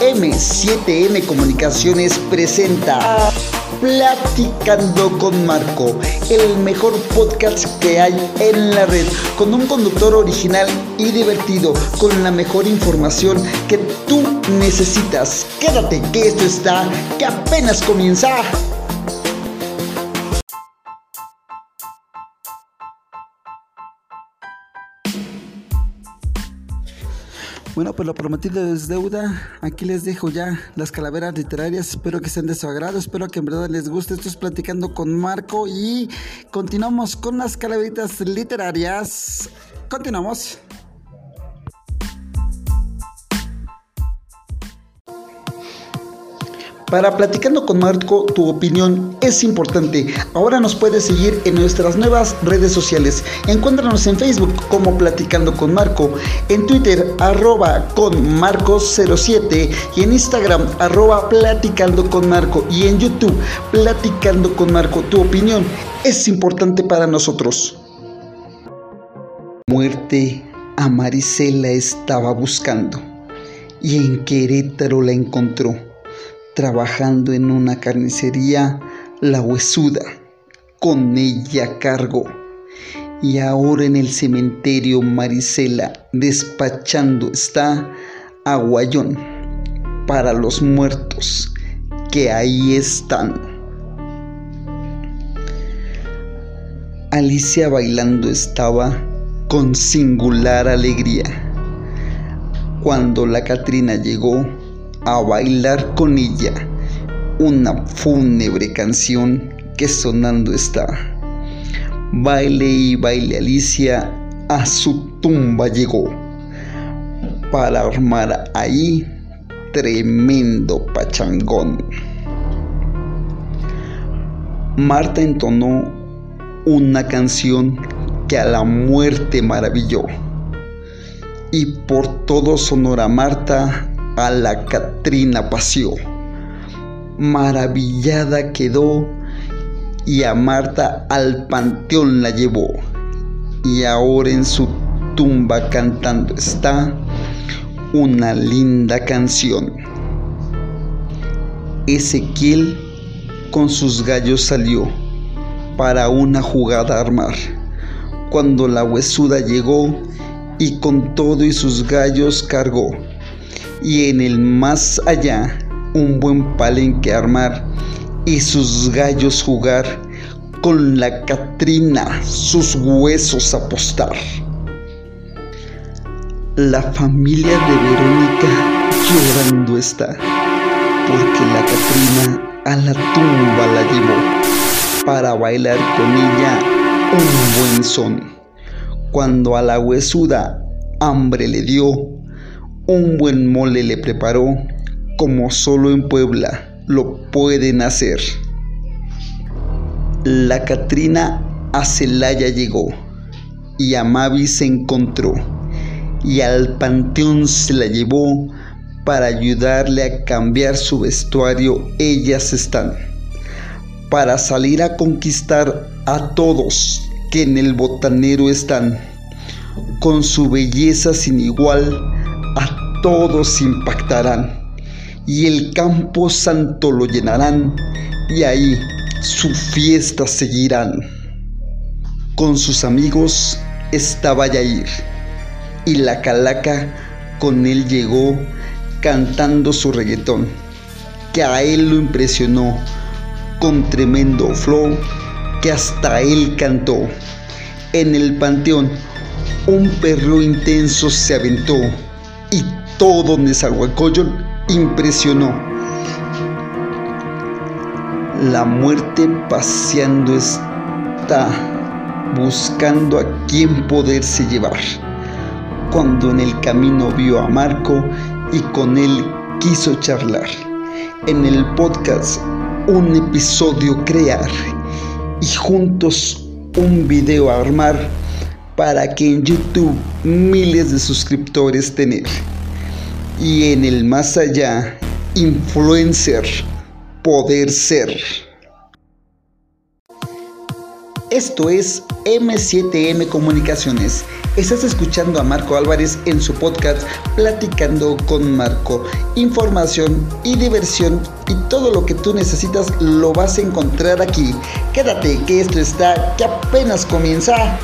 M7M Comunicaciones presenta Platicando con Marco, el mejor podcast que hay en la red, con un conductor original y divertido, con la mejor información que tú necesitas. Quédate que esto está, que apenas comienza. Bueno, pues lo prometido es deuda. Aquí les dejo ya las calaveras literarias. Espero que sean de su agrado. Espero que en verdad les guste. Estoy platicando con Marco y continuamos con las calaveritas literarias. Continuamos. Para Platicando con Marco, tu opinión es importante. Ahora nos puedes seguir en nuestras nuevas redes sociales. Encuéntranos en Facebook como Platicando con Marco, en Twitter arroba con Marcos07 y en Instagram arroba Platicando con Marco y en YouTube Platicando con Marco. Tu opinión es importante para nosotros. Muerte a Marisela estaba buscando y en Querétaro la encontró trabajando en una carnicería, la huesuda, con ella cargo. Y ahora en el cementerio Marisela despachando está aguayón para los muertos que ahí están. Alicia bailando estaba con singular alegría. Cuando la Catrina llegó, a bailar con ella una fúnebre canción que sonando está. Baile y baile Alicia a su tumba llegó para armar ahí tremendo pachangón. Marta entonó una canción que a la muerte maravilló. Y por todo Sonora Marta la Catrina paseó. Maravillada quedó y a Marta al panteón la llevó. Y ahora en su tumba cantando está una linda canción. Ezequiel con sus gallos salió para una jugada armar. Cuando la huesuda llegó y con todo y sus gallos cargó y en el más allá un buen palenque armar y sus gallos jugar con la Catrina sus huesos apostar. La familia de Verónica llorando está, porque la Catrina a la tumba la llevó para bailar con ella un buen son. Cuando a la huesuda hambre le dio, un buen mole le preparó como solo en Puebla lo pueden hacer. La Catrina a Celaya llegó y a Mavi se encontró y al panteón se la llevó para ayudarle a cambiar su vestuario. Ellas están para salir a conquistar a todos que en el botanero están con su belleza sin igual a todos impactarán y el campo santo lo llenarán y ahí su fiesta seguirán. Con sus amigos estaba Yair y la calaca con él llegó cantando su reggaetón, que a él lo impresionó con tremendo flow que hasta él cantó. En el panteón un perro intenso se aventó todo Nezahualcóyotl impresionó. La muerte paseando está buscando a quién poderse llevar. Cuando en el camino vio a Marco y con él quiso charlar. En el podcast un episodio crear y juntos un video armar para que en YouTube miles de suscriptores tener. Y en el más allá, influencer, poder ser. Esto es M7M Comunicaciones. Estás escuchando a Marco Álvarez en su podcast Platicando con Marco. Información y diversión y todo lo que tú necesitas lo vas a encontrar aquí. Quédate que esto está que apenas comienza.